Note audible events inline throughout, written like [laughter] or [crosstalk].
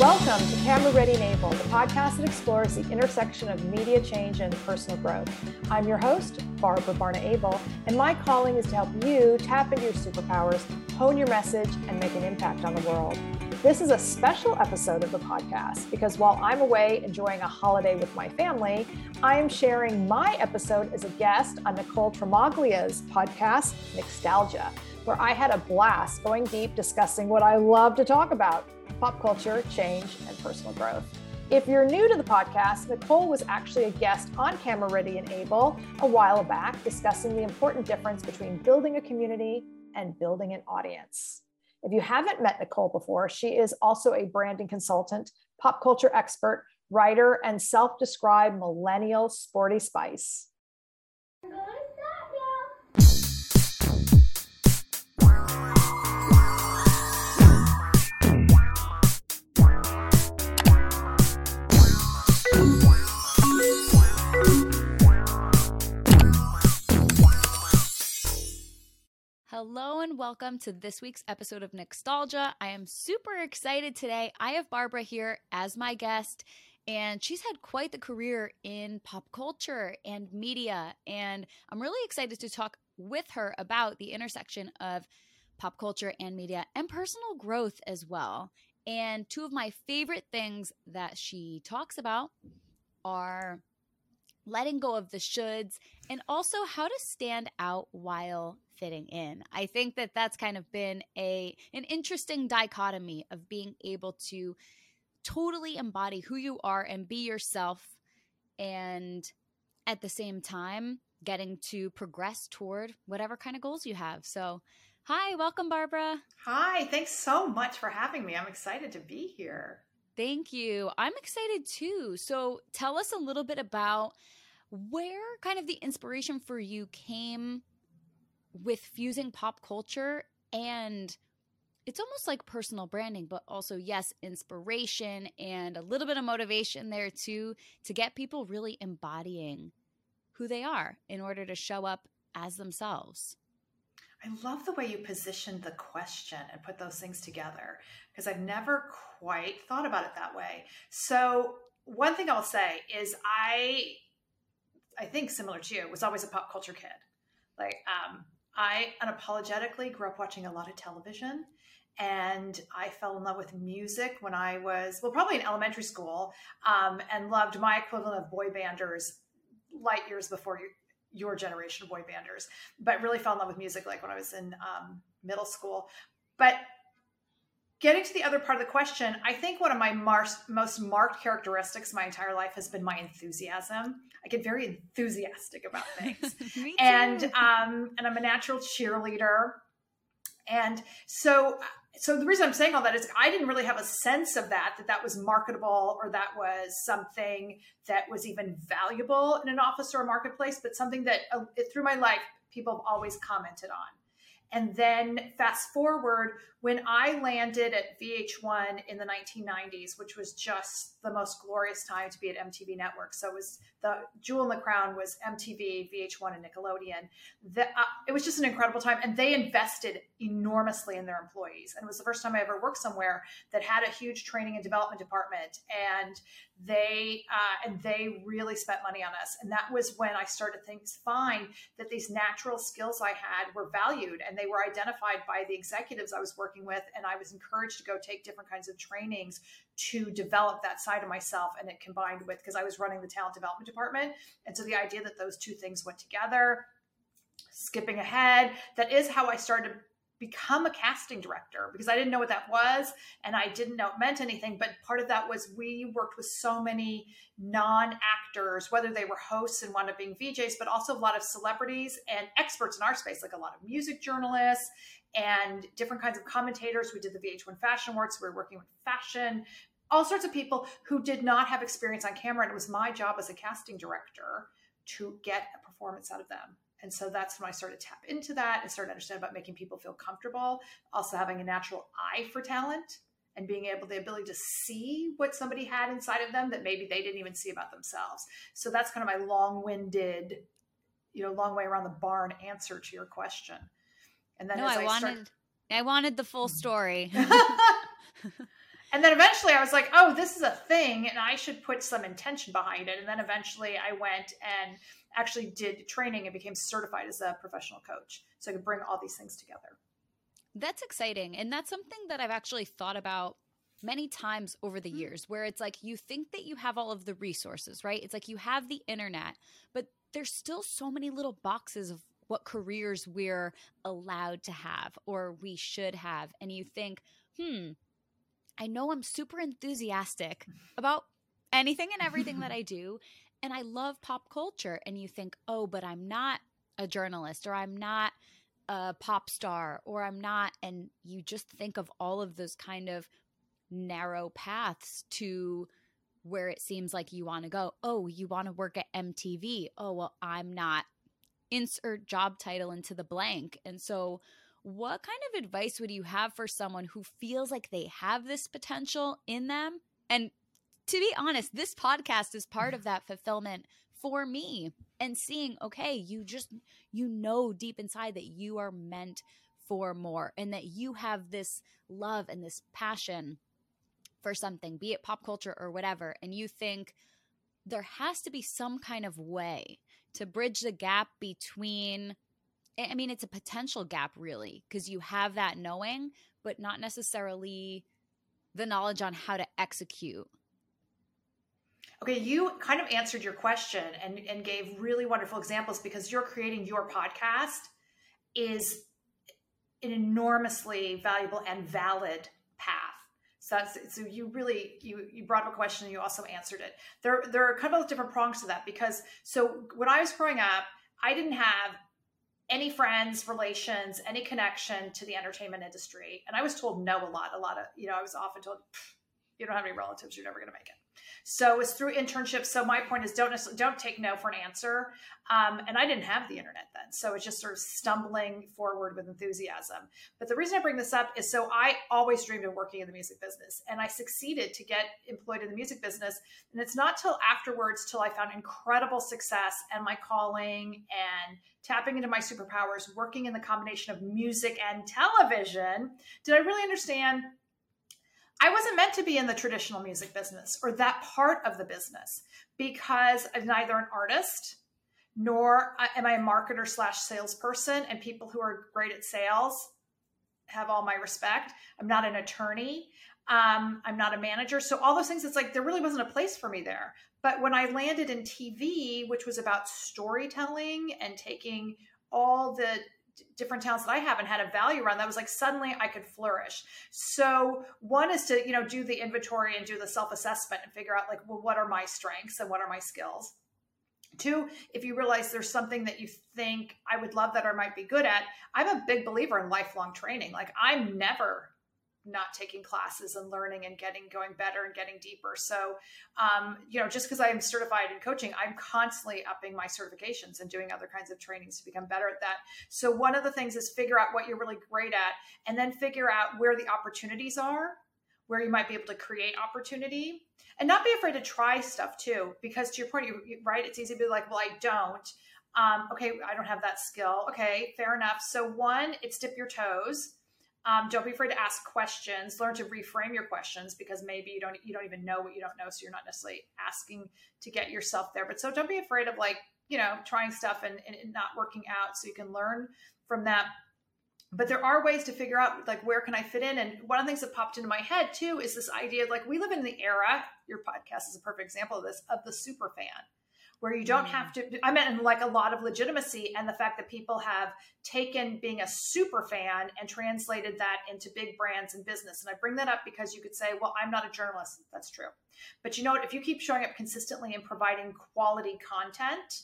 Welcome to Camera Ready Able, the podcast that explores the intersection of media change and personal growth. I'm your host, Barbara Barna Abel, and my calling is to help you tap into your superpowers, hone your message, and make an impact on the world. This is a special episode of the podcast because while I'm away enjoying a holiday with my family, I am sharing my episode as a guest on Nicole Tremaglia's podcast, Nostalgia, where I had a blast going deep discussing what I love to talk about pop culture, change, and personal growth. If you're new to the podcast, Nicole was actually a guest on Camera Ready and Able a while back discussing the important difference between building a community and building an audience. If you haven't met Nicole before, she is also a branding consultant, pop culture expert, writer, and self described millennial sporty spice. Hello and welcome to this week's episode of Nostalgia. I am super excited today. I have Barbara here as my guest, and she's had quite the career in pop culture and media. And I'm really excited to talk with her about the intersection of pop culture and media and personal growth as well. And two of my favorite things that she talks about are letting go of the shoulds and also how to stand out while fitting in. I think that that's kind of been a an interesting dichotomy of being able to totally embody who you are and be yourself and at the same time getting to progress toward whatever kind of goals you have. So, hi, welcome Barbara. Hi, thanks so much for having me. I'm excited to be here. Thank you. I'm excited too. So, tell us a little bit about where kind of the inspiration for you came with fusing pop culture and it's almost like personal branding but also yes inspiration and a little bit of motivation there too to get people really embodying who they are in order to show up as themselves I love the way you positioned the question and put those things together because I've never quite thought about it that way. So, one thing I'll say is I I think similar to you was always a pop culture kid. Like um I unapologetically grew up watching a lot of television and I fell in love with music when I was, well, probably in elementary school, um, and loved my equivalent of boy banders light years before you, your generation of boy banders, but really fell in love with music like when I was in um, middle school. But getting to the other part of the question, I think one of my mar- most marked characteristics my entire life has been my enthusiasm. I get very enthusiastic about [laughs] things, and um, and I'm a natural cheerleader, and so so the reason I'm saying all that is I didn't really have a sense of that that that was marketable or that was something that was even valuable in an office or a marketplace, but something that uh, through my life people have always commented on. And then fast forward when I landed at VH1 in the 1990s, which was just the most glorious time to be at MTV Network. So it was the jewel in the crown was MTV, VH1, and Nickelodeon. The, uh, it was just an incredible time, and they invested enormously in their employees. And it was the first time I ever worked somewhere that had a huge training and development department, and they uh, and they really spent money on us. And that was when I started to fine, that these natural skills I had were valued, and they were identified by the executives I was working with, and I was encouraged to go take different kinds of trainings to develop that side of myself and it combined with because I was running the talent development department. And so the idea that those two things went together, skipping ahead, that is how I started to become a casting director because I didn't know what that was and I didn't know it meant anything. But part of that was we worked with so many non actors, whether they were hosts and wound up being VJs, but also a lot of celebrities and experts in our space, like a lot of music journalists and different kinds of commentators. We did the VH1 Fashion Awards. We were working with fashion all sorts of people who did not have experience on camera. And it was my job as a casting director to get a performance out of them. And so that's when I started to tap into that and started to understand about making people feel comfortable, also having a natural eye for talent and being able the ability to see what somebody had inside of them that maybe they didn't even see about themselves. So that's kind of my long-winded, you know, long way around the barn answer to your question. And then no, I, I wanted start... I wanted the full story. [laughs] And then eventually I was like, oh, this is a thing and I should put some intention behind it. And then eventually I went and actually did training and became certified as a professional coach. So I could bring all these things together. That's exciting. And that's something that I've actually thought about many times over the mm. years where it's like you think that you have all of the resources, right? It's like you have the internet, but there's still so many little boxes of what careers we're allowed to have or we should have. And you think, hmm, I know I'm super enthusiastic about anything and everything that [laughs] I do. And I love pop culture. And you think, oh, but I'm not a journalist or I'm not a pop star or I'm not. And you just think of all of those kind of narrow paths to where it seems like you want to go. Oh, you want to work at MTV. Oh, well, I'm not. Insert job title into the blank. And so, what kind of advice would you have for someone who feels like they have this potential in them? And to be honest, this podcast is part of that fulfillment for me and seeing, okay, you just, you know, deep inside that you are meant for more and that you have this love and this passion for something, be it pop culture or whatever, and you think there has to be some kind of way to bridge the gap between I mean, it's a potential gap, really, because you have that knowing, but not necessarily the knowledge on how to execute. Okay, you kind of answered your question and, and gave really wonderful examples because you're creating your podcast is an enormously valuable and valid so, so you really you you brought up a question and you also answered it. There there are a couple of different prongs to that because so when I was growing up, I didn't have any friends, relations, any connection to the entertainment industry, and I was told no a lot. A lot of you know I was often told you don't have any relatives, you're never going to make it. So it's through internships. So my point is, don't don't take no for an answer. Um, and I didn't have the internet then, so it's just sort of stumbling forward with enthusiasm. But the reason I bring this up is so I always dreamed of working in the music business, and I succeeded to get employed in the music business. And it's not till afterwards, till I found incredible success and my calling and tapping into my superpowers, working in the combination of music and television, did I really understand I wasn't meant to be in the traditional music business or that part of the business because I'm neither an artist nor am I a marketer slash salesperson. And people who are great at sales have all my respect. I'm not an attorney. Um, I'm not a manager. So all those things, it's like there really wasn't a place for me there. But when I landed in TV, which was about storytelling and taking all the different talents that I haven't had a value around that was like suddenly I could flourish. So one is to, you know, do the inventory and do the self-assessment and figure out like, well, what are my strengths and what are my skills? Two, if you realize there's something that you think I would love that or might be good at, I'm a big believer in lifelong training. Like I'm never not taking classes and learning and getting going better and getting deeper. So, um, you know, just because I'm certified in coaching, I'm constantly upping my certifications and doing other kinds of trainings to become better at that. So, one of the things is figure out what you're really great at and then figure out where the opportunities are, where you might be able to create opportunity and not be afraid to try stuff too. Because to your point, you, right, it's easy to be like, well, I don't. Um, okay, I don't have that skill. Okay, fair enough. So, one, it's dip your toes um, don't be afraid to ask questions. Learn to reframe your questions because maybe you don't you don't even know what you don't know, so you're not necessarily asking to get yourself there. But so don't be afraid of like you know trying stuff and, and not working out, so you can learn from that. But there are ways to figure out like where can I fit in. And one of the things that popped into my head too is this idea of like we live in the era. Your podcast is a perfect example of this of the super fan where you don't mm. have to i meant like a lot of legitimacy and the fact that people have taken being a super fan and translated that into big brands and business. And i bring that up because you could say well i'm not a journalist. That's true. But you know what? If you keep showing up consistently and providing quality content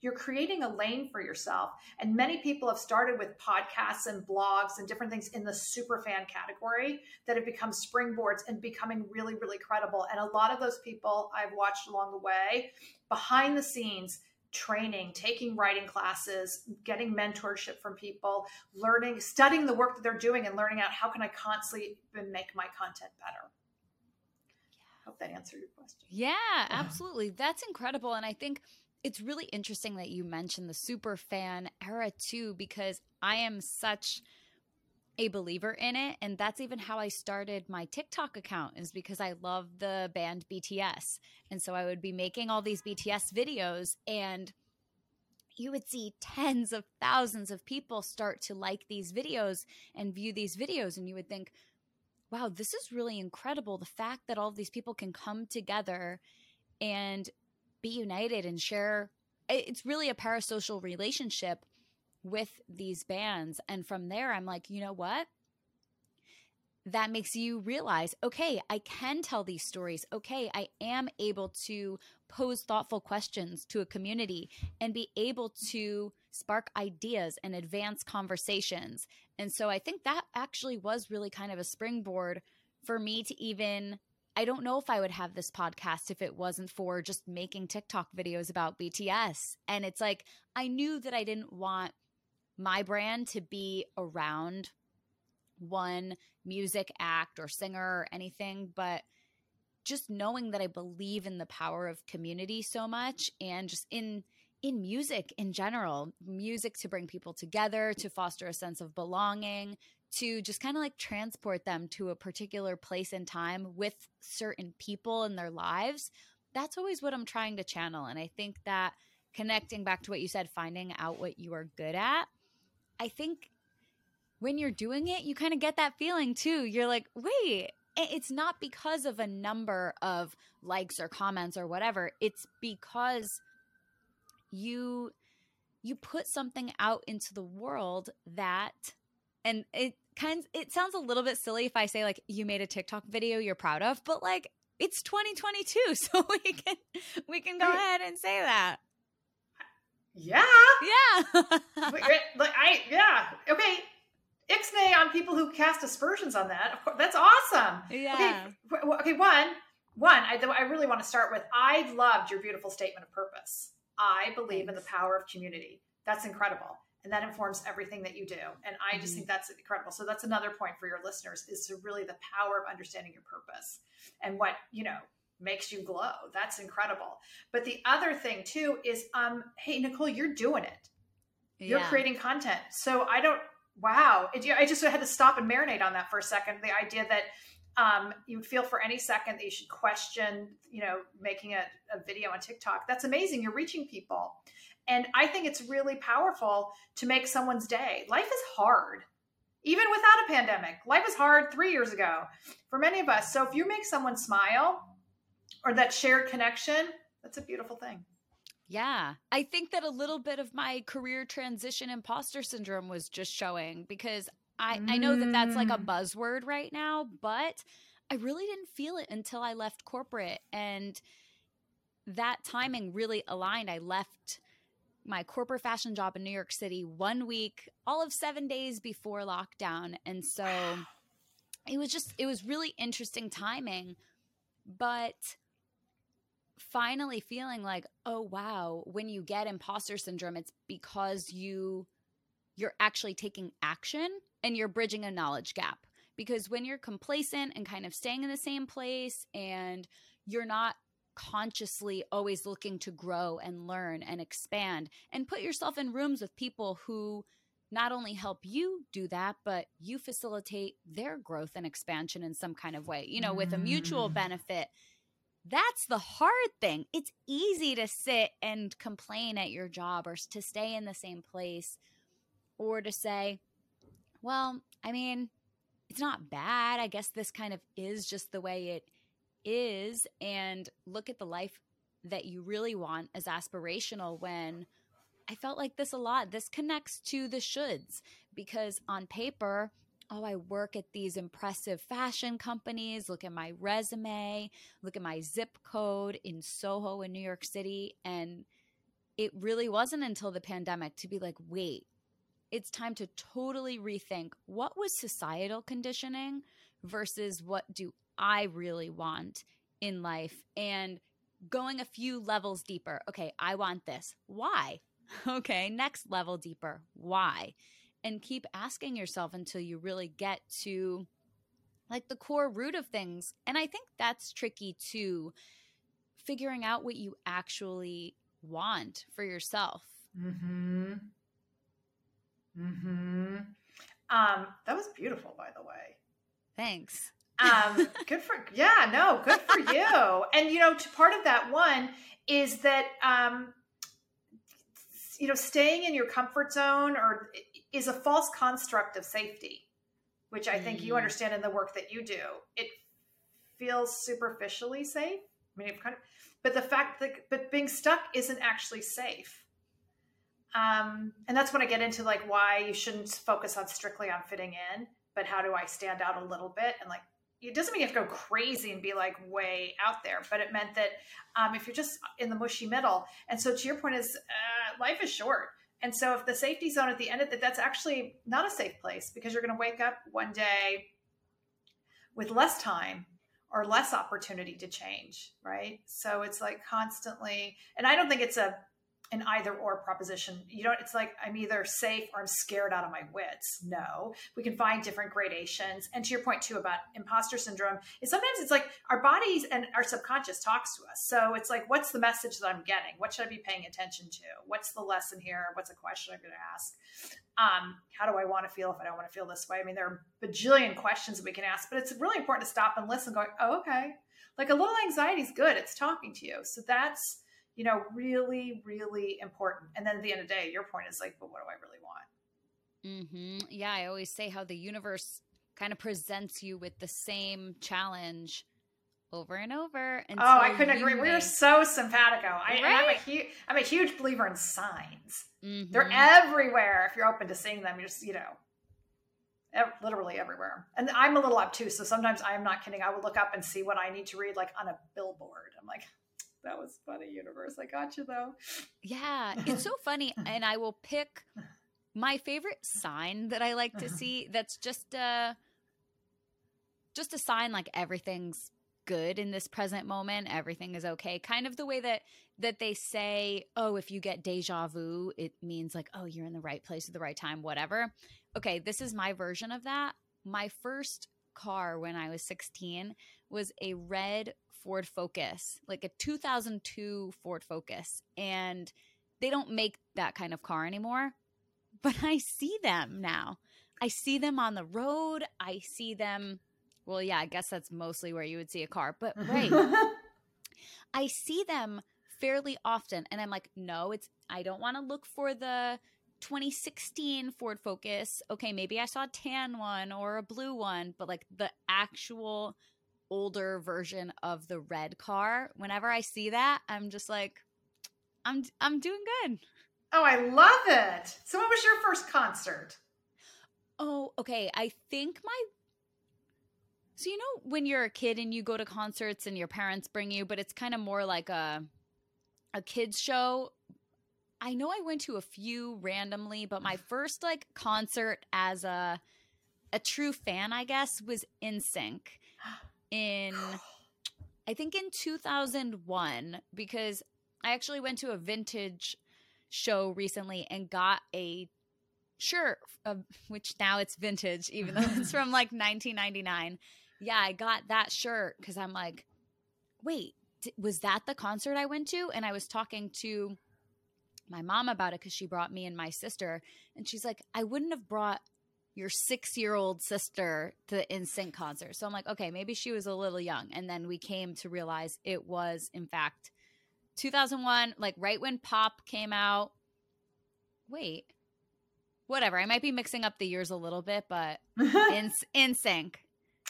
you're creating a lane for yourself. And many people have started with podcasts and blogs and different things in the super fan category that have become springboards and becoming really, really credible. And a lot of those people I've watched along the way behind the scenes training, taking writing classes, getting mentorship from people, learning, studying the work that they're doing and learning out how can I constantly make my content better. Hope that answered your question. Yeah, absolutely. That's incredible. And I think it's really interesting that you mentioned the super fan era too, because I am such a believer in it and that's even how I started my TikTok account is because I love the band BTS. And so I would be making all these BTS videos and you would see tens of thousands of people start to like these videos and view these videos and you would think wow this is really incredible the fact that all these people can come together and be united and share it's really a parasocial relationship with these bands. And from there, I'm like, you know what? That makes you realize, okay, I can tell these stories. Okay, I am able to pose thoughtful questions to a community and be able to spark ideas and advance conversations. And so I think that actually was really kind of a springboard for me to even I don't know if I would have this podcast if it wasn't for just making TikTok videos about BTS. And it's like, I knew that I didn't want my brand to be around one music act or singer or anything, but just knowing that I believe in the power of community so much and just in in music in general, music to bring people together, to foster a sense of belonging, to just kind of like transport them to a particular place and time with certain people in their lives. That's always what I'm trying to channel and I think that connecting back to what you said, finding out what you are good at I think when you're doing it, you kind of get that feeling too. You're like, wait, it's not because of a number of likes or comments or whatever. It's because you you put something out into the world that and it kind of, it sounds a little bit silly if I say like you made a TikTok video you're proud of, but like it's 2022, [laughs] so we can we can go ahead and say that. Yeah. Yeah. like I yeah. Okay. Ixnay on people who cast aspersions on that. Of course, that's awesome. Yeah. Okay. Okay. One. One. I, I really want to start with. I loved your beautiful statement of purpose. I believe Thanks. in the power of community. That's incredible, and that informs everything that you do. And I just mm-hmm. think that's incredible. So that's another point for your listeners: is to really the power of understanding your purpose and what you know makes you glow. That's incredible. But the other thing too is um hey Nicole, you're doing it. You're creating content. So I don't wow. It, I just had to stop and marinate on that for a second. The idea that um, you feel for any second that you should question, you know, making a, a video on TikTok. That's amazing. You're reaching people. And I think it's really powerful to make someone's day. Life is hard even without a pandemic. Life is hard three years ago for many of us. So if you make someone smile, or that shared connection, that's a beautiful thing. Yeah. I think that a little bit of my career transition imposter syndrome was just showing because I, mm. I know that that's like a mm. buzzword right now, but I really didn't feel it until I left corporate. And that timing really aligned. I left my corporate fashion job in New York City one week, all of seven days before lockdown. And so it was just, it was really interesting timing. But finally feeling like, oh wow, when you get imposter syndrome, it's because you you're actually taking action and you're bridging a knowledge gap. Because when you're complacent and kind of staying in the same place and you're not consciously always looking to grow and learn and expand and put yourself in rooms with people who not only help you do that, but you facilitate their growth and expansion in some kind of way, you know, with a mutual mm. benefit that's the hard thing. It's easy to sit and complain at your job or to stay in the same place or to say, well, I mean, it's not bad. I guess this kind of is just the way it is. And look at the life that you really want as aspirational when I felt like this a lot. This connects to the shoulds because on paper, oh, I work at these impressive fashion companies. Look at my resume, look at my zip code in Soho in New York City. And it really wasn't until the pandemic to be like, wait, it's time to totally rethink what was societal conditioning versus what do I really want in life and going a few levels deeper. Okay, I want this. Why? [laughs] Okay, next level deeper. Why? and keep asking yourself until you really get to like the core root of things. And I think that's tricky too, figuring out what you actually want for yourself. Mm-hmm. Mm-hmm. Um, that was beautiful, by the way. Thanks. Um, [laughs] good for yeah, no, good for you. And you know, part of that one is that um, you know, staying in your comfort zone or is a false construct of safety, which I think mm. you understand in the work that you do. It feels superficially safe. I mean, kind of, but the fact that but being stuck isn't actually safe. Um, and that's when I get into like why you shouldn't focus on strictly on fitting in, but how do I stand out a little bit and like it doesn't mean you have to go crazy and be like way out there, but it meant that um, if you're just in the mushy middle, and so to your point is uh, life is short, and so if the safety zone at the end of it, that's actually not a safe place because you're going to wake up one day with less time or less opportunity to change, right? So it's like constantly, and I don't think it's a an either or proposition. You don't, it's like I'm either safe or I'm scared out of my wits. No, we can find different gradations. And to your point too about imposter syndrome, is sometimes it's like our bodies and our subconscious talks to us. So it's like, what's the message that I'm getting? What should I be paying attention to? What's the lesson here? What's a question I'm going to ask? Um, how do I want to feel if I don't want to feel this way? I mean, there are bajillion questions that we can ask, but it's really important to stop and listen, going, oh, okay. Like a little anxiety is good. It's talking to you. So that's, you know, really, really important. And then at the end of the day, your point is like, but what do I really want? Mm-hmm. Yeah, I always say how the universe kind of presents you with the same challenge over and over. Oh, I couldn't agree. Make... We are so simpatico. I, right? I'm a huge, I'm a huge believer in signs. Mm-hmm. They're everywhere. If you're open to seeing them, you're just, you know, literally everywhere. And I'm a little obtuse, so sometimes I am not kidding. I will look up and see what I need to read, like on a billboard. I'm like, that was funny, universe. I got you though. Yeah, it's so funny, [laughs] and I will pick my favorite sign that I like to uh-huh. see. That's just a just a sign like everything's good in this present moment everything is okay kind of the way that that they say oh if you get deja vu it means like oh you're in the right place at the right time whatever okay this is my version of that my first car when i was 16 was a red Ford Focus, like a 2002 Ford Focus. And they don't make that kind of car anymore, but I see them now. I see them on the road. I see them. Well, yeah, I guess that's mostly where you would see a car, but [laughs] right. I see them fairly often. And I'm like, no, it's, I don't want to look for the 2016 Ford Focus. Okay, maybe I saw a tan one or a blue one, but like the actual older version of the red car. Whenever I see that, I'm just like, I'm I'm doing good. Oh, I love it. So what was your first concert? Oh, okay. I think my So you know when you're a kid and you go to concerts and your parents bring you, but it's kind of more like a a kids show. I know I went to a few randomly, but my first like concert as a a true fan, I guess, was NSYNC in I think in 2001 because I actually went to a vintage show recently and got a shirt uh, which now it's vintage even though it's from like [laughs] 1999. Yeah, I got that shirt cuz I'm like wait, was that the concert I went to? And I was talking to my mom about it cuz she brought me and my sister and she's like I wouldn't have brought your six year old sister to the NSYNC concert. So I'm like, okay, maybe she was a little young. And then we came to realize it was, in fact, 2001, like right when Pop came out. Wait, whatever. I might be mixing up the years a little bit, but [laughs] in NSYNC.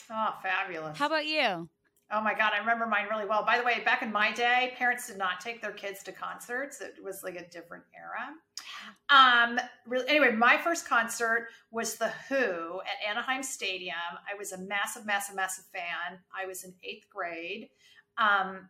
Oh, fabulous. How about you? Oh my God, I remember mine really well. By the way, back in my day, parents did not take their kids to concerts. It was like a different era. Um, really, anyway, my first concert was The Who at Anaheim Stadium. I was a massive, massive, massive fan. I was in eighth grade. Um,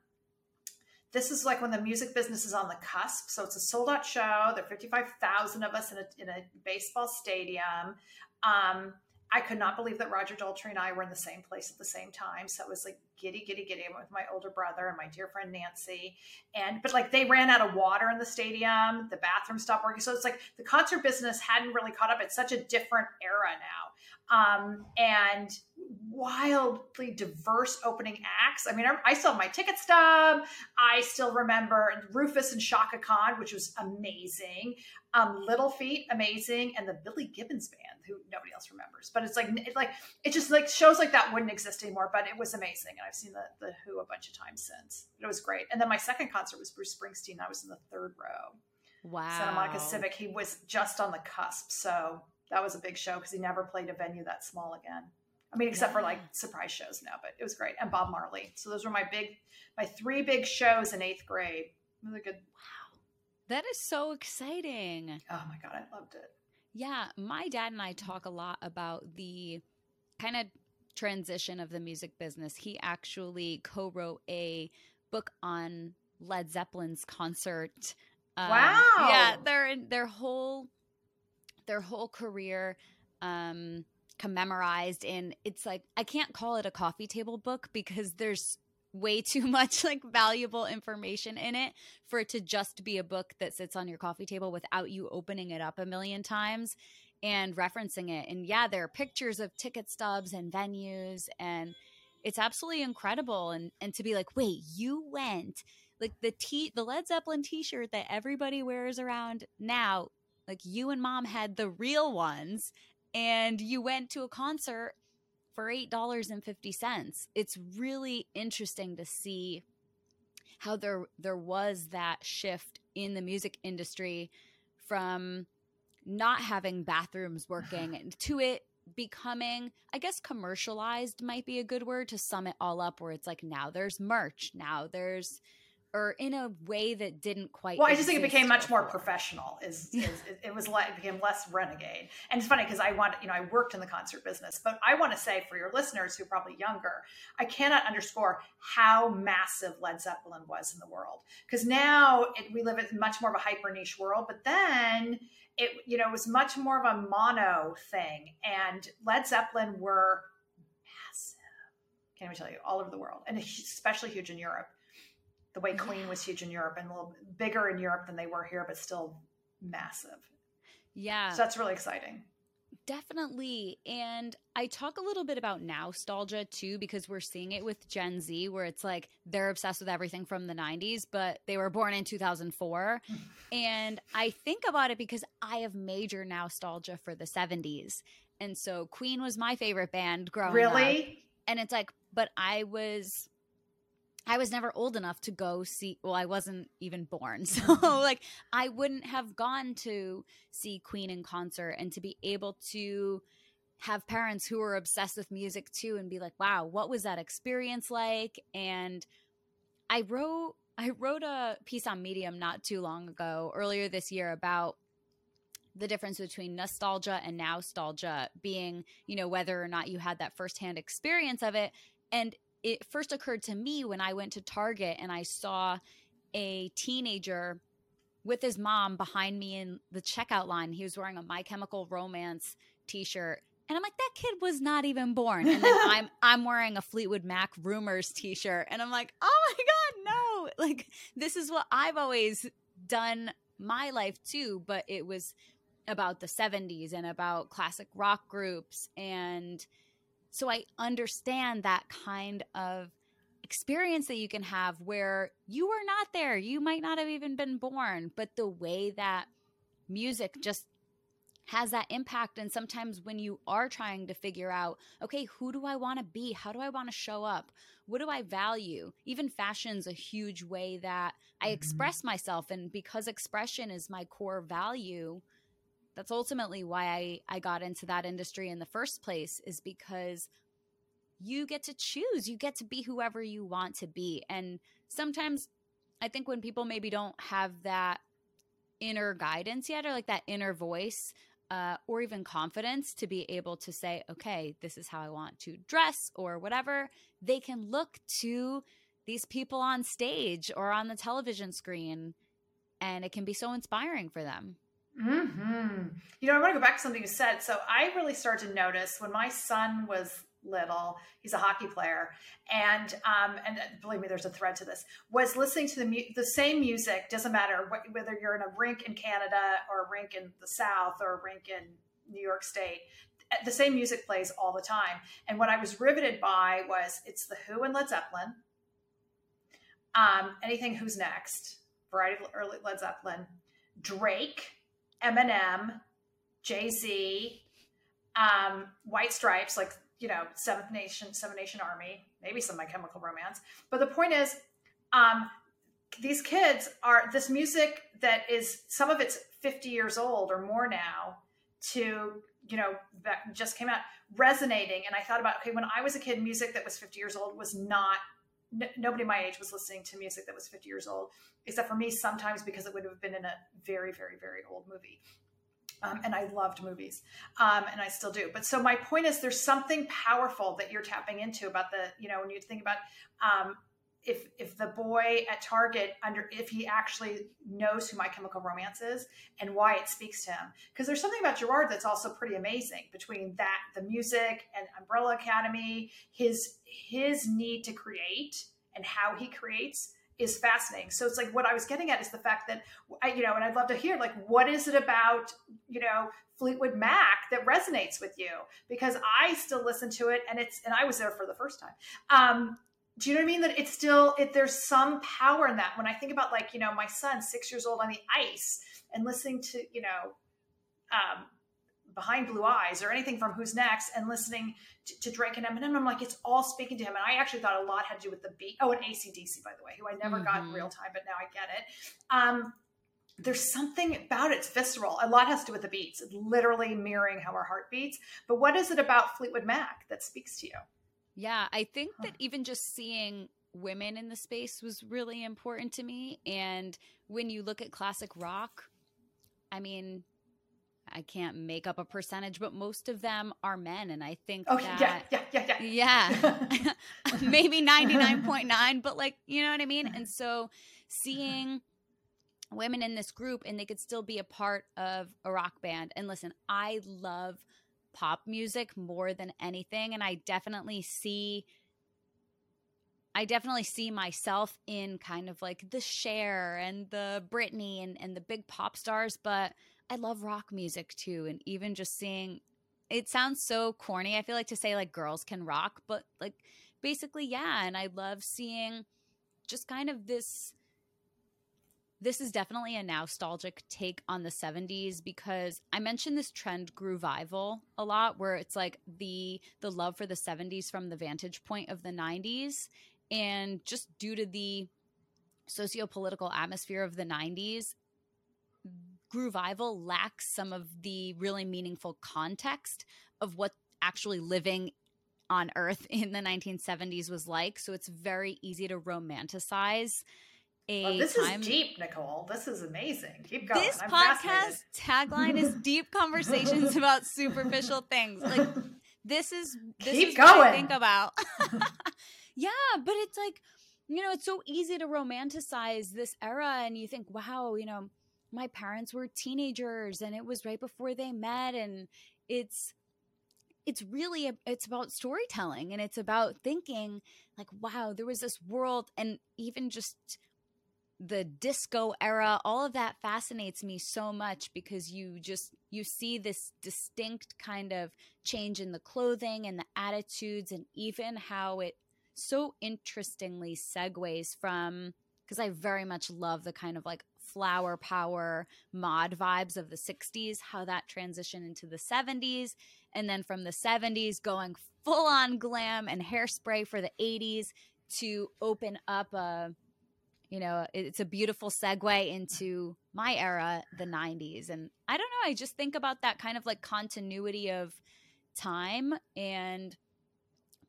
this is like when the music business is on the cusp. So it's a sold out show. There are 55,000 of us in a, in a baseball stadium. Um, I could not believe that Roger Daltrey and I were in the same place at the same time. So it was like giddy, giddy, giddy. With my older brother and my dear friend Nancy. And but like they ran out of water in the stadium, the bathroom stopped working. So it's like the concert business hadn't really caught up. It's such a different era now. um, and wildly diverse opening acts. I mean, I, I, still have my ticket stub. I still remember Rufus and Chaka Khan, which was amazing. Um, Little Feat, amazing, and the Billy Gibbons band, who nobody else remembers. But it's like, it like it just like shows like that wouldn't exist anymore. But it was amazing, and I've seen the the Who a bunch of times since. It was great. And then my second concert was Bruce Springsteen. I was in the third row. Wow. Santa Monica Civic. He was just on the cusp, so that was a big show because he never played a venue that small again. I mean, except yeah. for like surprise shows now, but it was great. And Bob Marley. So those were my big, my three big shows in eighth grade. Really good. Wow. That is so exciting. Oh my God. I loved it. Yeah. My dad and I talk a lot about the kind of transition of the music business. He actually co wrote a book on Led Zeppelin's concert. Um, wow. Yeah. Their, their whole, their whole career. Um, commemorized and it's like I can't call it a coffee table book because there's way too [laughs] much like valuable information in it for it to just be a book that sits on your coffee table without you opening it up a million times and referencing it. And yeah, there are pictures of ticket stubs and venues and it's absolutely incredible and and to be like, "Wait, you went like the t the Led Zeppelin t-shirt that everybody wears around now, like you and mom had the real ones and you went to a concert for $8.50. It's really interesting to see how there there was that shift in the music industry from not having bathrooms [laughs] working to it becoming i guess commercialized might be a good word to sum it all up where it's like now there's merch now there's or in a way that didn't quite. Well, I just think it became much more professional. Is, [laughs] is it was like it became less renegade, and it's funny because I want you know I worked in the concert business, but I want to say for your listeners who are probably younger, I cannot underscore how massive Led Zeppelin was in the world because now it, we live in much more of a hyper niche world, but then it you know it was much more of a mono thing, and Led Zeppelin were massive. Can't even tell you all over the world, and especially huge in Europe the way Queen was huge in Europe and a little bigger in Europe than they were here, but still massive. Yeah. So that's really exciting. Definitely. And I talk a little bit about nostalgia too, because we're seeing it with Gen Z, where it's like they're obsessed with everything from the 90s, but they were born in 2004. [laughs] and I think about it because I have major nostalgia for the 70s. And so Queen was my favorite band growing really? up. Really? And it's like, but I was I was never old enough to go see well I wasn't even born. [laughs] So mm-hmm. like I wouldn't have gone to see Queen in concert and to be able to have parents who are obsessed with music too and be like, "Wow, what was that experience like?" And I wrote I wrote a piece on Medium not too long ago, earlier this year about the difference between nostalgia and nostalgia being, you know, whether or not you had that firsthand experience of it. And it first occurred to me when I went to Target and I saw a teenager with his mom behind me in the checkout line. He was wearing a My Chemical Romance t-shirt. And I'm like, that kid was not even born. And then I'm [laughs] I'm wearing a Fleetwood Mac Rumors t-shirt. And I'm like, oh my God, no. [laughs] Like this is what I've always done my life too. But it was about the 70s and about classic rock groups and so I understand that kind of experience that you can have where you were not there. You might not have even been born, but the way that music just has that impact. And sometimes when you are trying to figure out, okay, who do I want to be? How do I want to show up? What do I value? Even fashion's a huge way that I mm-hmm. express myself. And because expression is my core value, that's ultimately why I, I got into that industry in the first place is because you get to choose. You get to be whoever you want to be. And sometimes i think when people maybe don't have that inner guidance yet or like that inner voice uh, or even confidence to be able to say okay this is how i want to dress or whatever they can look to these people on stage or on the television screen and it can be so inspiring for them Mm-hmm. You know, I want to go back to something you said. So I really started to notice when my son was little, he's a hockey player, and um, and believe me, there's a thread to this. Was listening to the mu- the same music doesn't matter wh- whether you're in a rink in Canada or a rink in the South or a rink in New York State. the same music plays all the time. And what I was riveted by was it's the Who and Led Zeppelin. Um, anything Who's Next, variety of early Led Zeppelin, Drake, Eminem, Jay Z, um, White Stripes, like you know, Seventh Nation, Seven Nation Army, maybe some My Chemical Romance. But the point is, um, these kids are this music that is some of it's 50 years old or more now to you know that just came out resonating and i thought about okay when i was a kid music that was 50 years old was not n- nobody my age was listening to music that was 50 years old except for me sometimes because it would have been in a very very very old movie um, and I loved movies, um, and I still do. But so my point is, there's something powerful that you're tapping into about the, you know, when you think about um, if if the boy at Target under if he actually knows who My Chemical Romance is and why it speaks to him, because there's something about Gerard that's also pretty amazing between that the music and Umbrella Academy, his his need to create and how he creates is fascinating. So it's like what I was getting at is the fact that I, you know, and I'd love to hear like what is it about you know Fleetwood Mac that resonates with you because I still listen to it and it's and I was there for the first time. Um, do you know what I mean? That it's still it, there's some power in that. When I think about like you know my son, six years old on the ice, and listening to you know um, behind blue eyes or anything from Who's Next, and listening to, to Drake and Eminem, I'm like it's all speaking to him. And I actually thought a lot had to do with the beat. Oh, and ACDC by the way, who I never mm-hmm. got in mm-hmm. real time, but now I get it. Um, there's something about it. It's visceral. A lot has to do with the beats, literally mirroring how our heart beats. But what is it about Fleetwood Mac that speaks to you? Yeah, I think that even just seeing women in the space was really important to me. And when you look at classic rock, I mean, I can't make up a percentage, but most of them are men. And I think oh, that, yeah, yeah, yeah, yeah. yeah [laughs] [laughs] maybe 99.9, [laughs] but like, you know what I mean? And so seeing women in this group and they could still be a part of a rock band. And listen, I love pop music more than anything and I definitely see I definitely see myself in kind of like the Cher and the Britney and, and the big pop stars, but I love rock music too. And even just seeing it sounds so corny. I feel like to say like girls can rock, but like basically, yeah. And I love seeing just kind of this this is definitely a nostalgic take on the 70s because I mentioned this trend groovival a lot where it's like the the love for the 70s from the vantage point of the 90s and just due to the socio-political atmosphere of the 90s groovival lacks some of the really meaningful context of what actually living on earth [laughs] in the 1970s was like. So it's very easy to romanticize a this time. is deep, Nicole. This is amazing. Keep going. This I'm podcast tagline is [laughs] deep conversations about superficial things. Like [laughs] this is this Keep is going. what I think about. [laughs] yeah, but it's like you know, it's so easy to romanticize this era and you think, wow, you know, my parents were teenagers and it was right before they met and it's it's really it's about storytelling and it's about thinking like wow there was this world and even just the disco era all of that fascinates me so much because you just you see this distinct kind of change in the clothing and the attitudes and even how it so interestingly segues from because I very much love the kind of like flower power mod vibes of the 60s how that transitioned into the 70s and then from the 70s going full on glam and hairspray for the 80s to open up a you know, it's a beautiful segue into my era, the 90s. And I don't know, I just think about that kind of like continuity of time and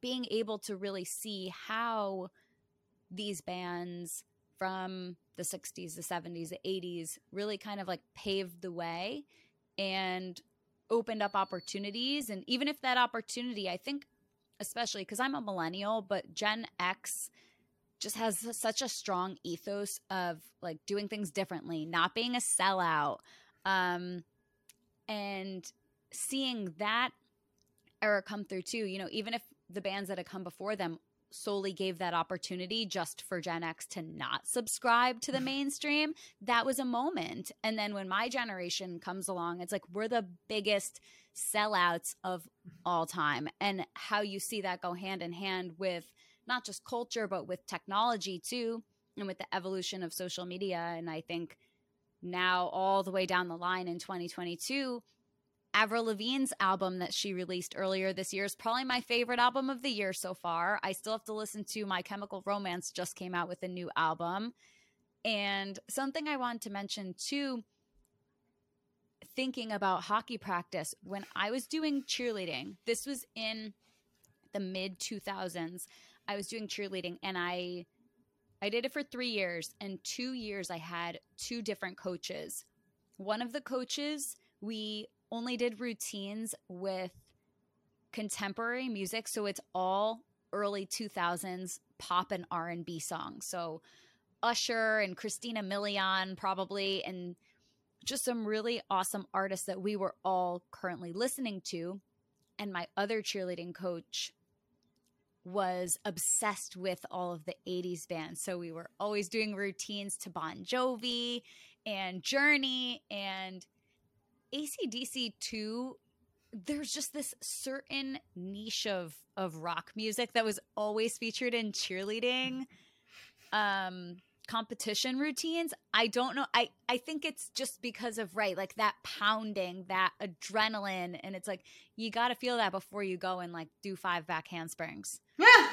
being able to really see how these bands from the 60s, the 70s, the 80s really kind of like paved the way and opened up opportunities. And even if that opportunity, I think, especially because I'm a millennial, but Gen X just has such a strong ethos of like doing things differently, not being a sellout. Um, and seeing that era come through too, you know, even if the bands that had come before them solely gave that opportunity just for Gen X to not subscribe to the [laughs] mainstream, that was a moment. And then when my generation comes along, it's like we're the biggest sellouts of all time. And how you see that go hand in hand with not just culture, but with technology too, and with the evolution of social media. And I think now, all the way down the line in 2022, Avril Lavigne's album that she released earlier this year is probably my favorite album of the year so far. I still have to listen to My Chemical Romance just came out with a new album. And something I wanted to mention too thinking about hockey practice when I was doing cheerleading. This was in the mid 2000s. I was doing cheerleading and I I did it for 3 years and 2 years I had two different coaches. One of the coaches we only did routines with contemporary music, so it's all early 2000s pop and R&B songs. So Usher and Christina Milian probably and just some really awesome artists that we were all currently listening to. And my other cheerleading coach was obsessed with all of the 80s bands. So we were always doing routines to Bon Jovi and Journey and ACDC too, there's just this certain niche of of rock music that was always featured in cheerleading um competition routines. I don't know. I I think it's just because of right, like that pounding, that adrenaline and it's like you got to feel that before you go and like do five back handsprings. Yeah. [laughs]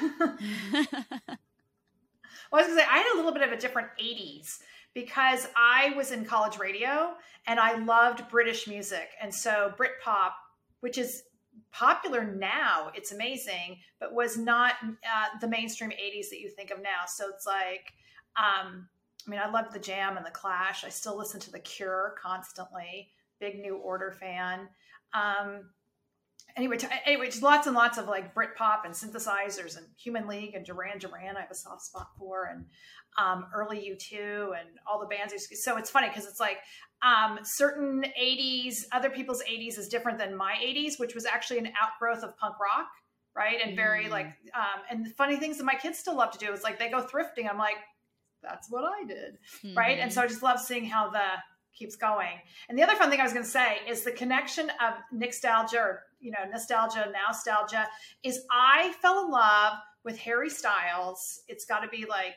well, I was to say I had a little bit of a different 80s because I was in college radio and I loved British music. And so Britpop, which is popular now, it's amazing, but was not uh, the mainstream 80s that you think of now. So it's like, um, I mean, I love the Jam and the Clash. I still listen to The Cure constantly. Big New Order fan. Um, anyway, t- anyway, just lots and lots of like Britpop and synthesizers and Human League and Duran Duran. I have a soft spot for and um, early U2 and all the bands. So it's funny because it's like um, certain 80s, other people's 80s is different than my 80s, which was actually an outgrowth of punk rock. Right. And very mm. like, um, and the funny things that my kids still love to do is like they go thrifting. I'm like, that's what I did. Mm-hmm. Right. And so I just love seeing how the keeps going. And the other fun thing I was going to say is the connection of nostalgia or, you know, nostalgia, nostalgia is I fell in love with Harry Styles. It's got to be like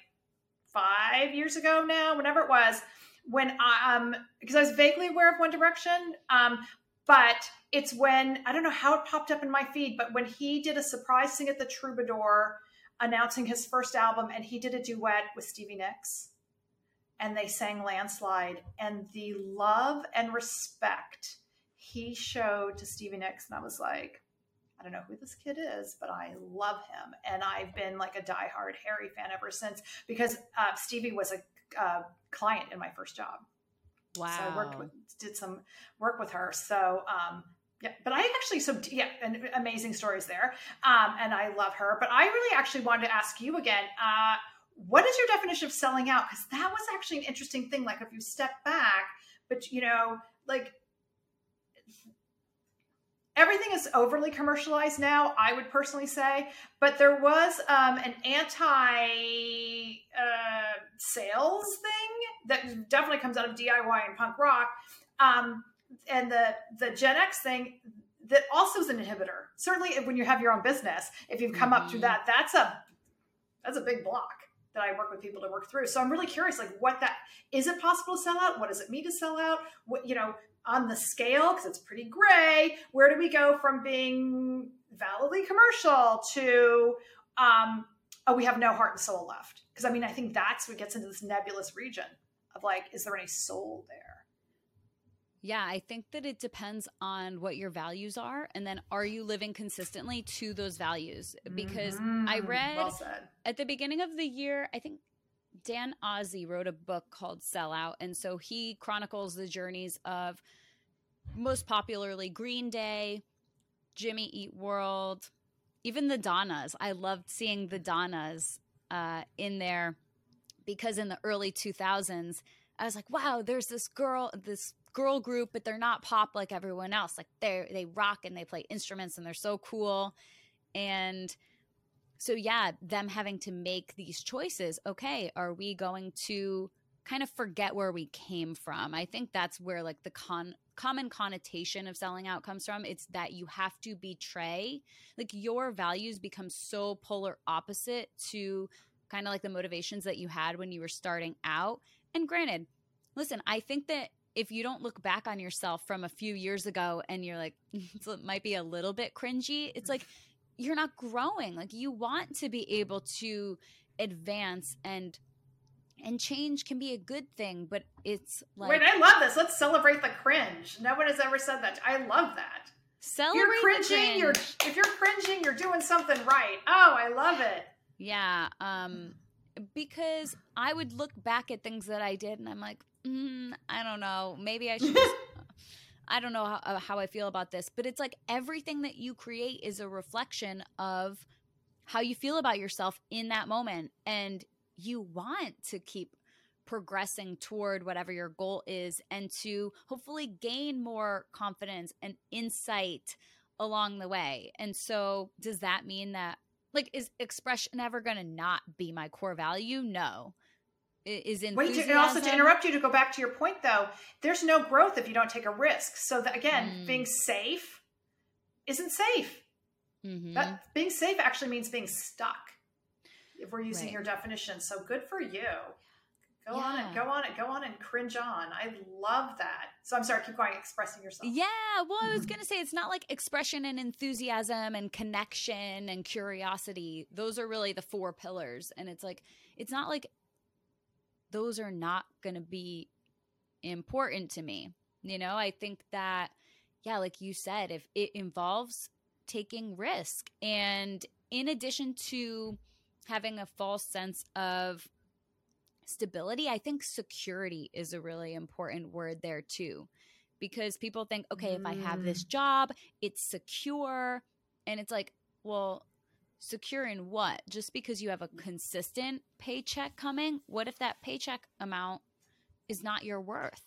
five years ago now, whenever it was, when I, um, because I was vaguely aware of One Direction, um, but it's when I don't know how it popped up in my feed, but when he did a surprise thing at the Troubadour announcing his first album, and he did a duet with Stevie Nicks, and they sang Landslide, and the love and respect he showed to Stevie Nicks, and I was like, I don't know who this kid is, but I love him. And I've been like a diehard Harry fan ever since because uh, Stevie was a uh, client in my first job. Wow. So I worked with, did some work with her. So, um, yeah, but I actually, so yeah, and amazing stories there. Um, and I love her. But I really actually wanted to ask you again, uh, what is your definition of selling out? Because that was actually an interesting thing. Like if you step back, but you know, like everything is overly commercialized now i would personally say but there was um, an anti uh, sales thing that definitely comes out of diy and punk rock um, and the the gen x thing that also is an inhibitor certainly when you have your own business if you've come mm-hmm. up through mm-hmm. that that's a that's a big block that I work with people to work through. So I'm really curious, like what that is it possible to sell out? What does it mean to sell out? What you know, on the scale because it's pretty gray where do we go from being validly commercial to um, oh we have no heart and soul left because i mean i think that's what gets into this nebulous region of like is there any soul there yeah, I think that it depends on what your values are. And then are you living consistently to those values? Because mm-hmm. I read well at the beginning of the year, I think Dan Ozzi wrote a book called Sellout. And so he chronicles the journeys of most popularly Green Day, Jimmy Eat World, even the Donnas. I loved seeing the Donnas uh, in there because in the early 2000s, I was like, wow, there's this girl, this girl group, but they're not pop like everyone else. Like they they rock and they play instruments and they're so cool. And so yeah, them having to make these choices. Okay, are we going to kind of forget where we came from? I think that's where like the con common connotation of selling out comes from. It's that you have to betray like your values become so polar opposite to kind of like the motivations that you had when you were starting out. And granted, listen, I think that if you don't look back on yourself from a few years ago and you're like, [laughs] it might be a little bit cringy, it's like you're not growing. Like you want to be able to advance and and change can be a good thing, but it's like Wait, I love this. Let's celebrate the cringe. No one has ever said that. I love that. Celebrate you're cringing, you're if you're cringing, you're doing something right. Oh, I love it. Yeah, um because I would look back at things that I did and I'm like, mm, I don't know, maybe I should just [laughs] I don't know how, uh, how I feel about this, but it's like everything that you create is a reflection of how you feel about yourself in that moment. And you want to keep progressing toward whatever your goal is and to hopefully gain more confidence and insight along the way. And so, does that mean that, like, is expression ever going to not be my core value? No is in wait and also to interrupt you to go back to your point though there's no growth if you don't take a risk so that again mm. being safe isn't safe mm-hmm. that being safe actually means being stuck if we're using right. your definition so good for you go yeah. on and go on and go on and cringe on i love that so i'm sorry keep going expressing yourself yeah well i was mm-hmm. gonna say it's not like expression and enthusiasm and connection and curiosity those are really the four pillars and it's like it's not like those are not going to be important to me. You know, I think that, yeah, like you said, if it involves taking risk and in addition to having a false sense of stability, I think security is a really important word there too. Because people think, okay, mm. if I have this mm. job, it's secure. And it's like, well, secure in what? Just because you have a consistent paycheck coming, what if that paycheck amount is not your worth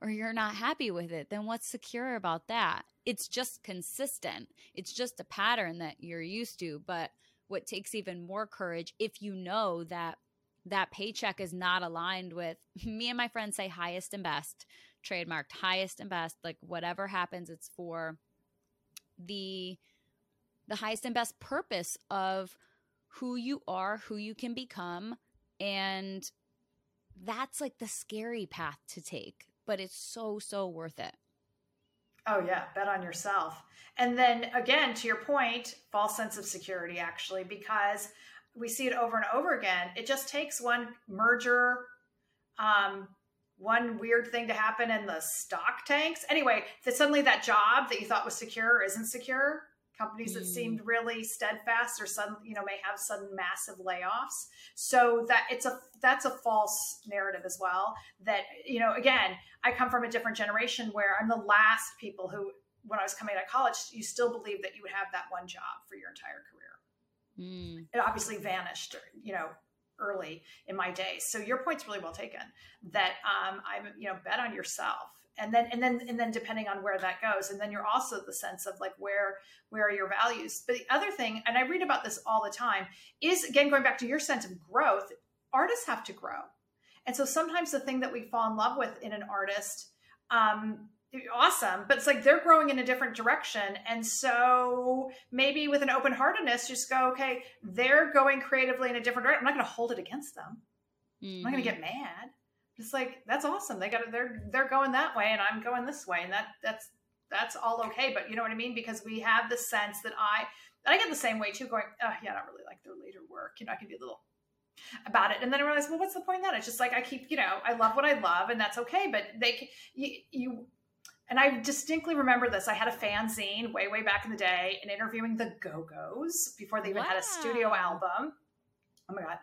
or you're not happy with it? Then what's secure about that? It's just consistent. It's just a pattern that you're used to. But what takes even more courage if you know that that paycheck is not aligned with me and my friends say highest and best, trademarked highest and best, like whatever happens, it's for the the highest and best purpose of who you are, who you can become. And that's like the scary path to take, but it's so, so worth it. Oh, yeah. Bet on yourself. And then again, to your point, false sense of security, actually, because we see it over and over again. It just takes one merger, um, one weird thing to happen in the stock tanks. Anyway, that suddenly that job that you thought was secure isn't secure companies that seemed mm. really steadfast or sudden you know may have sudden massive layoffs so that it's a that's a false narrative as well that you know again i come from a different generation where i'm the last people who when i was coming out of college you still believe that you would have that one job for your entire career mm. it obviously vanished you know early in my days so your point's really well taken that um, i'm you know bet on yourself and then and then and then depending on where that goes and then you're also the sense of like where where are your values. But the other thing and i read about this all the time is again going back to your sense of growth artists have to grow. And so sometimes the thing that we fall in love with in an artist um awesome but it's like they're growing in a different direction. And so maybe with an open heartedness just go okay they're going creatively in a different direction i'm not going to hold it against them. Mm-hmm. i'm not going to get mad just like that's awesome. They got it. They're they're going that way, and I'm going this way, and that that's that's all okay. But you know what I mean? Because we have the sense that I I get the same way too. Going, oh yeah, I don't really like their later work. You know, I can be a little about it, and then I realize, well, what's the point in that? It's just like I keep, you know, I love what I love, and that's okay. But they you you. And I distinctly remember this. I had a fanzine way, way back in the day and interviewing the Go Go's before they even wow. had a studio album. Oh my God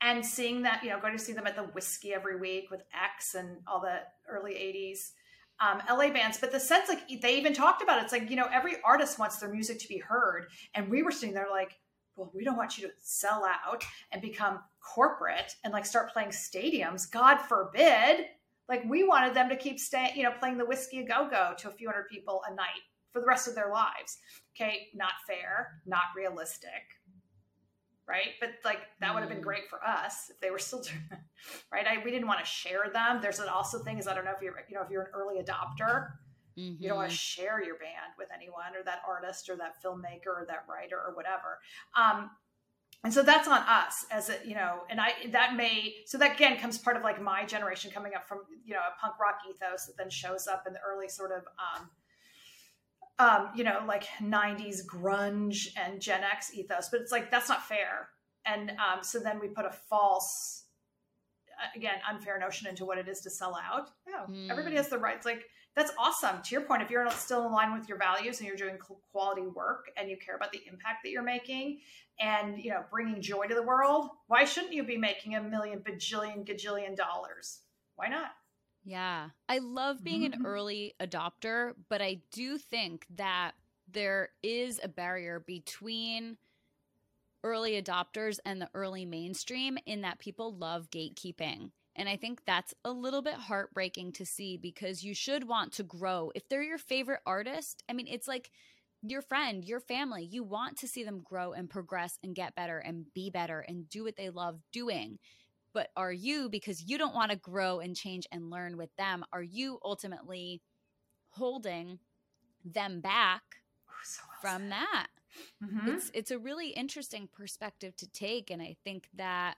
and seeing that, you know, going to see them at the Whisky every week with X and all the early 80s um, LA bands. But the sense, like, they even talked about it. It's like, you know, every artist wants their music to be heard. And we were sitting there like, well, we don't want you to sell out and become corporate and like start playing stadiums. God forbid. Like, we wanted them to keep staying, you know, playing the Whisky a Go Go to a few hundred people a night for the rest of their lives. Okay, not fair, not realistic, right? But like that would have been mm. great for us if they were still [laughs] doing right? I, we didn't want to share them. There's an also thing is I don't know if you're you know if you're an early adopter, mm-hmm. you don't want to mm-hmm. share your band with anyone or that artist or that filmmaker or that writer or whatever. Um, and so that's on us as a you know and i that may so that again comes part of like my generation coming up from you know a punk rock ethos that then shows up in the early sort of um um, you know, like 90s grunge and Gen X ethos, but it's like that's not fair. And um, so then we put a false, again, unfair notion into what it is to sell out. No, mm. everybody has the rights. Like that's awesome. To your point, if you're still in line with your values and you're doing quality work and you care about the impact that you're making and you know bringing joy to the world, why shouldn't you be making a million bajillion gajillion dollars? Why not? Yeah. I love being an mm-hmm. early adopter, but I do think that there is a barrier between early adopters and the early mainstream in that people love gatekeeping. And I think that's a little bit heartbreaking to see because you should want to grow. If they're your favorite artist, I mean, it's like your friend, your family. You want to see them grow and progress and get better and be better and do what they love doing but are you because you don't want to grow and change and learn with them are you ultimately holding them back so well from said. that mm-hmm. it's it's a really interesting perspective to take and i think that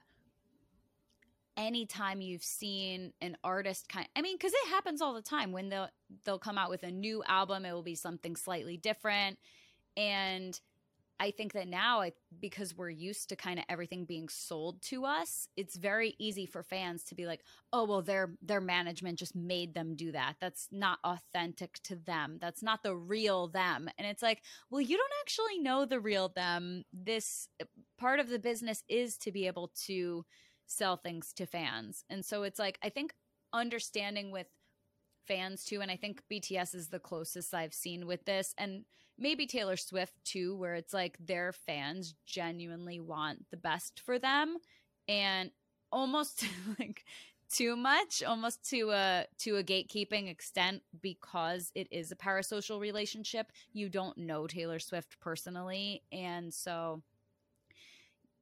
anytime you've seen an artist kind I mean cuz it happens all the time when they'll they'll come out with a new album it will be something slightly different and I think that now, I, because we're used to kind of everything being sold to us, it's very easy for fans to be like, "Oh, well, their their management just made them do that. That's not authentic to them. That's not the real them." And it's like, well, you don't actually know the real them. This eh, part of the business is to be able to sell things to fans, and so it's like I think understanding with fans too, and I think BTS is the closest I've seen with this, and maybe Taylor Swift too, where it's like their fans genuinely want the best for them and almost [laughs] like too much almost to a to a gatekeeping extent because it is a parasocial relationship. You don't know Taylor Swift personally and so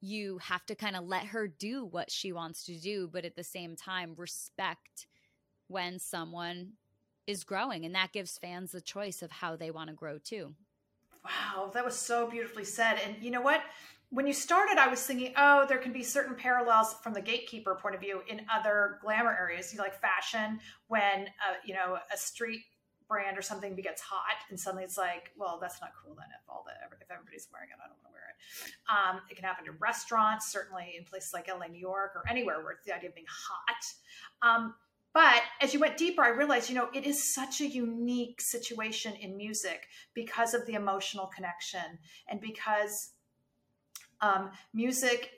you have to kind of let her do what she wants to do but at the same time respect when someone is growing and that gives fans the choice of how they want to grow too Wow, that was so beautifully said. And you know what? When you started, I was thinking, oh, there can be certain parallels from the gatekeeper point of view in other glamour areas, you know, like fashion, when uh, you know a street brand or something gets hot, and suddenly it's like, well, that's not cool then. If all the if everybody's wearing it, I don't want to wear it. Um, it can happen in restaurants, certainly in places like LA, New York, or anywhere where it's the idea of being hot. Um, but as you went deeper, I realized, you know, it is such a unique situation in music because of the emotional connection and because um, music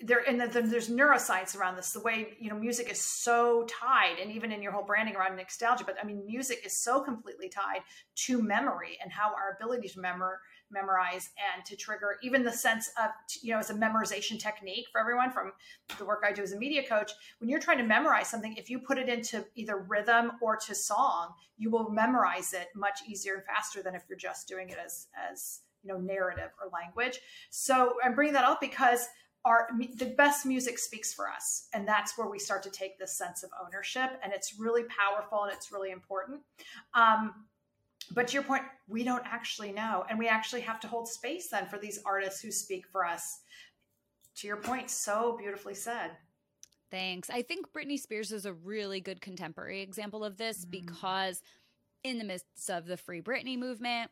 there and then there's neuroscience around this the way you know music is so tied and even in your whole branding around nostalgia but i mean music is so completely tied to memory and how our ability to memor- memorize and to trigger even the sense of you know as a memorization technique for everyone from the work i do as a media coach when you're trying to memorize something if you put it into either rhythm or to song you will memorize it much easier and faster than if you're just doing it as as you know narrative or language. So i'm bringing that up because our the best music speaks for us and that's where we start to take this sense of ownership and it's really powerful and it's really important. Um, but to your point we don't actually know and we actually have to hold space then for these artists who speak for us. To your point so beautifully said. Thanks. I think britney spears is a really good contemporary example of this mm. because in the midst of the free britney movement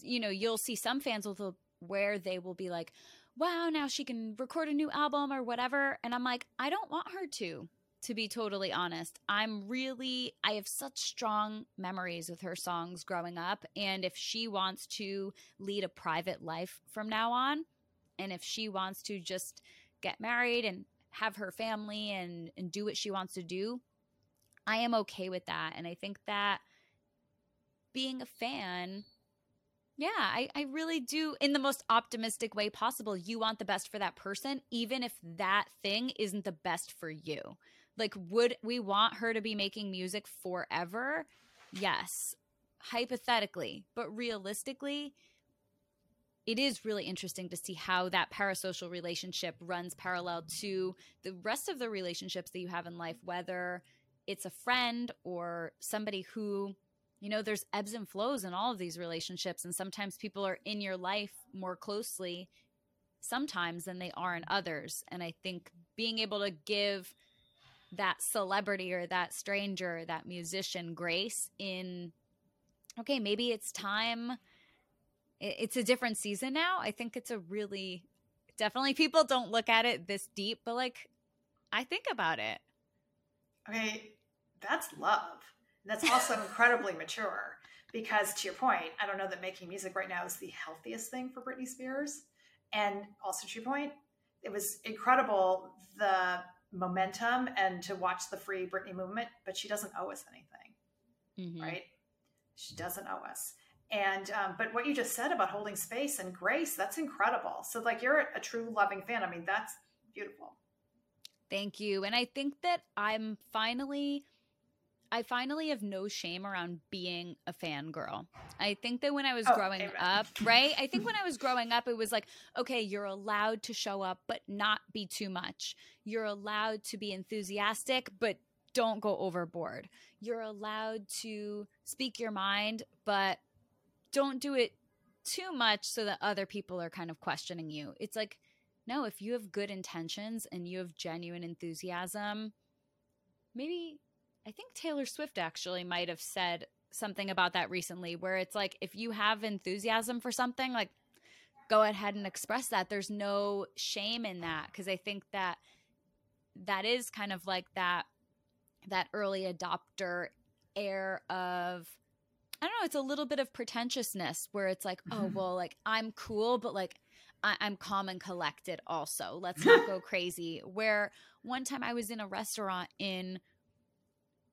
you know you'll see some fans will where they will be like wow now she can record a new album or whatever and i'm like i don't want her to to be totally honest. I'm really, I have such strong memories with her songs growing up. And if she wants to lead a private life from now on, and if she wants to just get married and have her family and, and do what she wants to do, I am okay with that. And I think that being a fan, yeah, I, I really do, in the most optimistic way possible. You want the best for that person, even if that thing isn't the best for you. Like, would we want her to be making music forever? Yes, hypothetically, but realistically, it is really interesting to see how that parasocial relationship runs parallel to the rest of the relationships that you have in life, whether it's a friend or somebody who, you know, there's ebbs and flows in all of these relationships. And sometimes people are in your life more closely sometimes than they are in others. And I think being able to give that celebrity or that stranger, that musician grace in, okay, maybe it's time it's a different season now. I think it's a really definitely people don't look at it this deep, but like I think about it. Okay, that's love. That's also [laughs] incredibly mature because to your point, I don't know that making music right now is the healthiest thing for Britney Spears. And also to your point, it was incredible the momentum and to watch the free Britney movement, but she doesn't owe us anything. Mm-hmm. Right? She doesn't owe us and um, but what you just said about holding space and grace that's incredible so like you're a true loving fan i mean that's beautiful thank you and i think that i'm finally I finally have no shame around being a fangirl. I think that when I was oh, growing amen. up, right? I think when I was growing up, it was like, okay, you're allowed to show up, but not be too much. You're allowed to be enthusiastic, but don't go overboard. You're allowed to speak your mind, but don't do it too much so that other people are kind of questioning you. It's like, no, if you have good intentions and you have genuine enthusiasm, maybe I think Taylor Swift actually might have said something about that recently where it's like if you have enthusiasm for something, like go ahead and express that. There's no shame in that because I think that that is kind of like that that early adopter air of I don't know, it's a little bit of pretentiousness where it's like, oh, mm-hmm. well, like I'm cool, but like I- am calm and collected also. Let's not go [laughs] crazy. Where one time I was in a restaurant in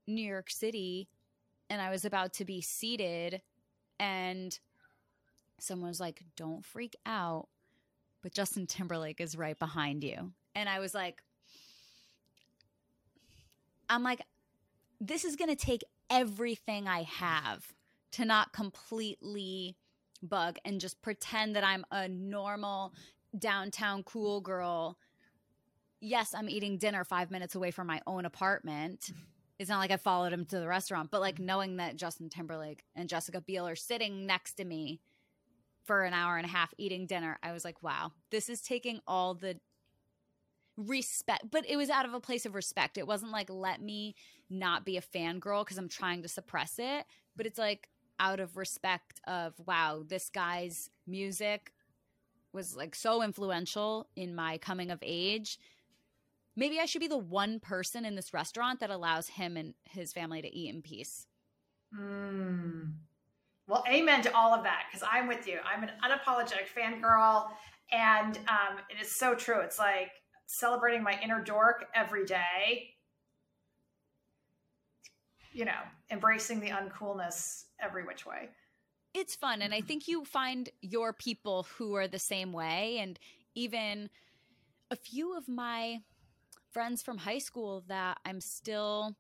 New York City and I was about to be seated and someone was like, don't freak out, but Justin Timberlake is right behind you. And I was like, I'm like, this is going to take everything I have to not completely bug and just pretend that I'm a normal downtown cool girl. Yes, I'm eating dinner five minutes away from my own apartment. It's not like I followed him to the restaurant, but like mm-hmm. knowing that Justin Timberlake and Jessica Biel are sitting next to me for an hour and a half eating dinner, I was like, wow, this is taking all the respect, but it was out of a place of respect. It wasn't like, let me not be a fangirl because I'm trying to suppress it, but it's like, out of respect of wow this guy's music was like so influential in my coming of age maybe i should be the one person in this restaurant that allows him and his family to eat in peace mm. well amen to all of that because i'm with you i'm an unapologetic fangirl and um, it is so true it's like celebrating my inner dork every day you know, embracing the uncoolness every which way. It's fun. And I think you find your people who are the same way. And even a few of my friends from high school that I'm still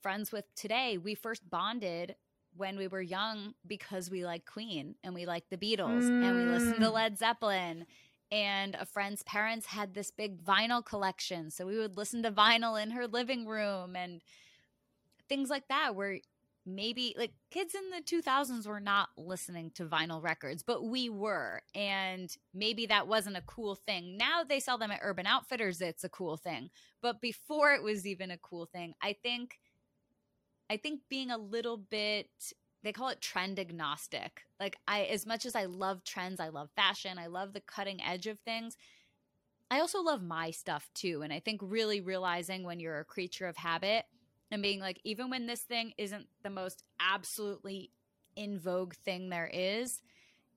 friends with today, we first bonded when we were young because we liked Queen and we liked the Beatles mm. and we listened to mm. Led Zeppelin. And a friend's parents had this big vinyl collection. So we would listen to vinyl in her living room. And things like that where maybe like kids in the 2000s were not listening to vinyl records but we were and maybe that wasn't a cool thing. Now they sell them at urban outfitters it's a cool thing but before it was even a cool thing i think i think being a little bit they call it trend agnostic. Like i as much as i love trends i love fashion i love the cutting edge of things i also love my stuff too and i think really realizing when you're a creature of habit and being like, even when this thing isn't the most absolutely in vogue thing there is,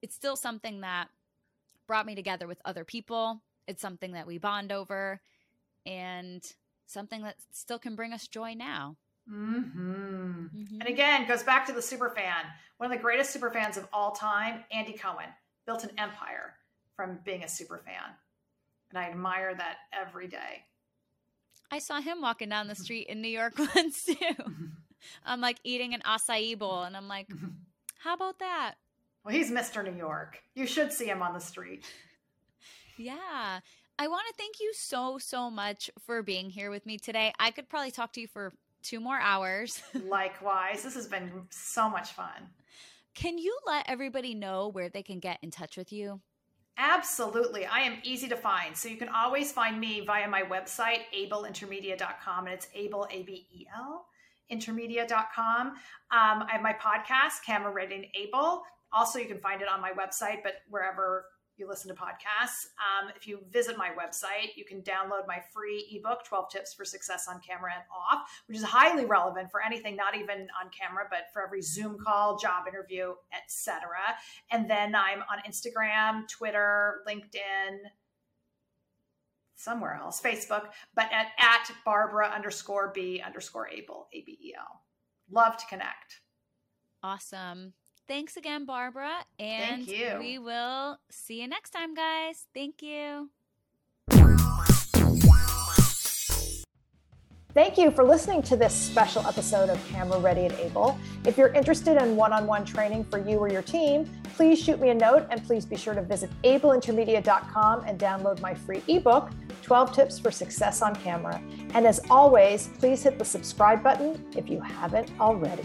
it's still something that brought me together with other people. It's something that we bond over and something that still can bring us joy now. Mm-hmm. Mm-hmm. And again, goes back to the super fan. One of the greatest super fans of all time, Andy Cohen, built an empire from being a super fan. And I admire that every day. I saw him walking down the mm-hmm. street in New York [laughs] once too. Mm-hmm. I'm like eating an acai bowl and I'm like, mm-hmm. How about that? Well, he's Mr. New York. You should see him on the street. Yeah. I want to thank you so, so much for being here with me today. I could probably talk to you for two more hours. [laughs] Likewise. This has been so much fun. Can you let everybody know where they can get in touch with you? Absolutely. I am easy to find. So you can always find me via my website, abelintermedia.com, and it's Abel, A B E L, intermedia.com. Um, I have my podcast, Camera Ready Abel. Also, you can find it on my website, but wherever you listen to podcasts. Um, if you visit my website, you can download my free ebook, 12 Tips for Success on Camera and Off, which is highly relevant for anything, not even on camera, but for every Zoom call, job interview, etc. And then I'm on Instagram, Twitter, LinkedIn, somewhere else, Facebook, but at, at Barbara underscore B underscore Abel, A B E L. Love to connect. Awesome. Thanks again, Barbara. And Thank you. we will see you next time, guys. Thank you. Thank you for listening to this special episode of Camera Ready and Abel. If you're interested in one on one training for you or your team, please shoot me a note and please be sure to visit abelintermedia.com and download my free ebook, 12 Tips for Success on Camera. And as always, please hit the subscribe button if you haven't already.